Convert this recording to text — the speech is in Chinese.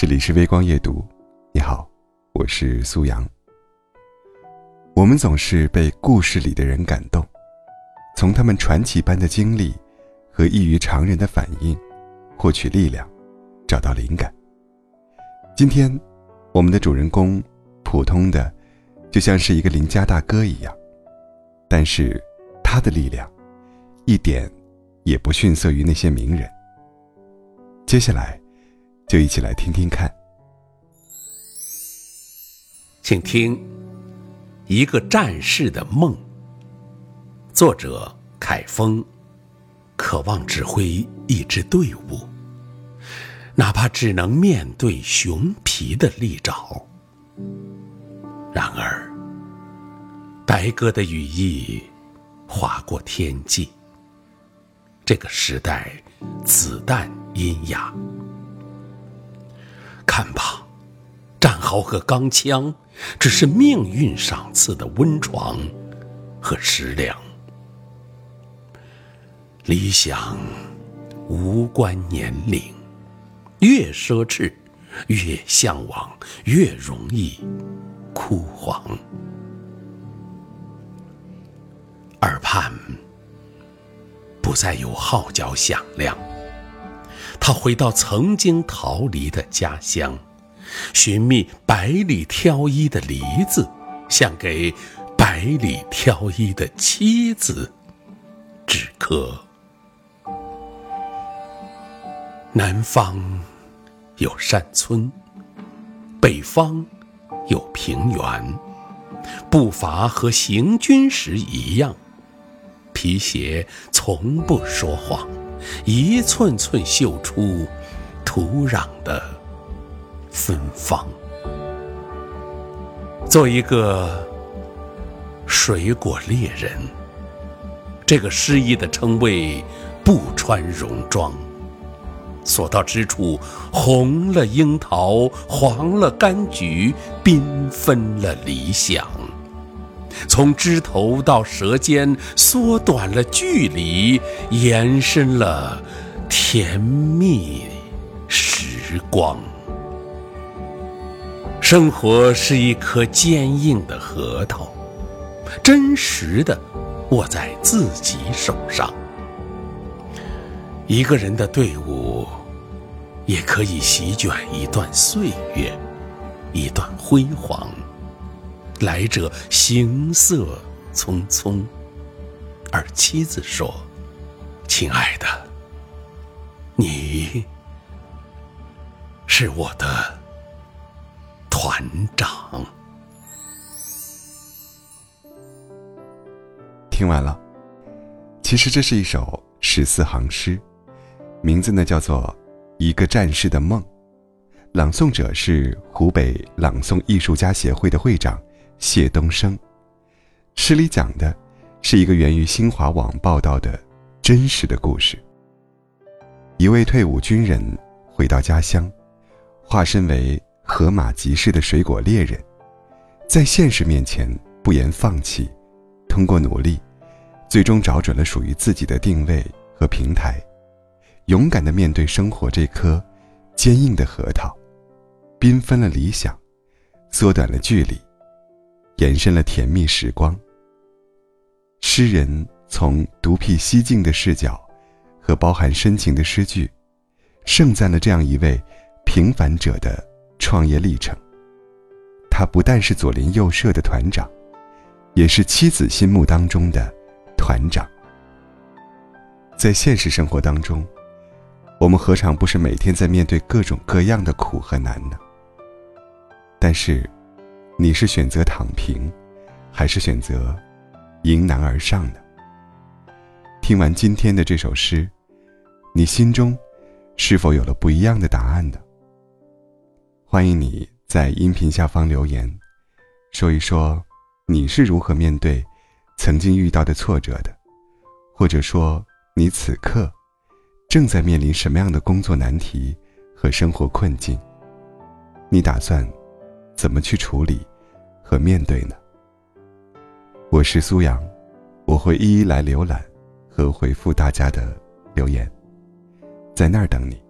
这里是微光夜读，你好，我是苏阳。我们总是被故事里的人感动，从他们传奇般的经历和异于常人的反应，获取力量，找到灵感。今天，我们的主人公，普通的，就像是一个邻家大哥一样，但是他的力量，一点也不逊色于那些名人。接下来。就一起来听听看，请听《一个战士的梦》，作者凯峰，渴望指挥一支队伍，哪怕只能面对熊皮的利爪。然而，白鸽的羽翼划过天际，这个时代子弹阴哑。看吧，战壕和钢枪，只是命运赏赐的温床和食粮。理想无关年龄，越奢侈，越向往，越容易枯黄。耳畔不再有号角响亮。他回到曾经逃离的家乡，寻觅百里挑一的梨子，想给百里挑一的妻子止渴。南方有山村，北方有平原，步伐和行军时一样，皮鞋从不说谎。一寸寸嗅出土壤的芬芳。做一个水果猎人，这个诗意的称谓不穿戎装，所到之处，红了樱桃，黄了柑橘，缤纷了理想。从枝头到舌尖，缩短了距离，延伸了甜蜜时光。生活是一颗坚硬的核桃，真实的握在自己手上。一个人的队伍，也可以席卷一段岁月，一段辉煌。来者行色匆匆，而妻子说：“亲爱的，你是我的团长。”听完了，其实这是一首十四行诗，名字呢叫做《一个战士的梦》，朗诵者是湖北朗诵艺术家协会的会长。谢东升，诗里讲的是一个源于新华网报道的真实的故事。一位退伍军人回到家乡，化身为河马集市的水果猎人，在现实面前不言放弃，通过努力，最终找准了属于自己的定位和平台，勇敢地面对生活这颗坚硬的核桃，缤纷了理想，缩短了距离。延伸了甜蜜时光。诗人从独辟蹊径的视角和包含深情的诗句，盛赞了这样一位平凡者的创业历程。他不但是左邻右舍的团长，也是妻子心目当中的团长。在现实生活当中，我们何尝不是每天在面对各种各样的苦和难呢？但是。你是选择躺平，还是选择迎难而上呢？听完今天的这首诗，你心中是否有了不一样的答案呢？欢迎你在音频下方留言，说一说你是如何面对曾经遇到的挫折的，或者说你此刻正在面临什么样的工作难题和生活困境？你打算怎么去处理？和面对呢？我是苏阳，我会一一来浏览和回复大家的留言，在那儿等你。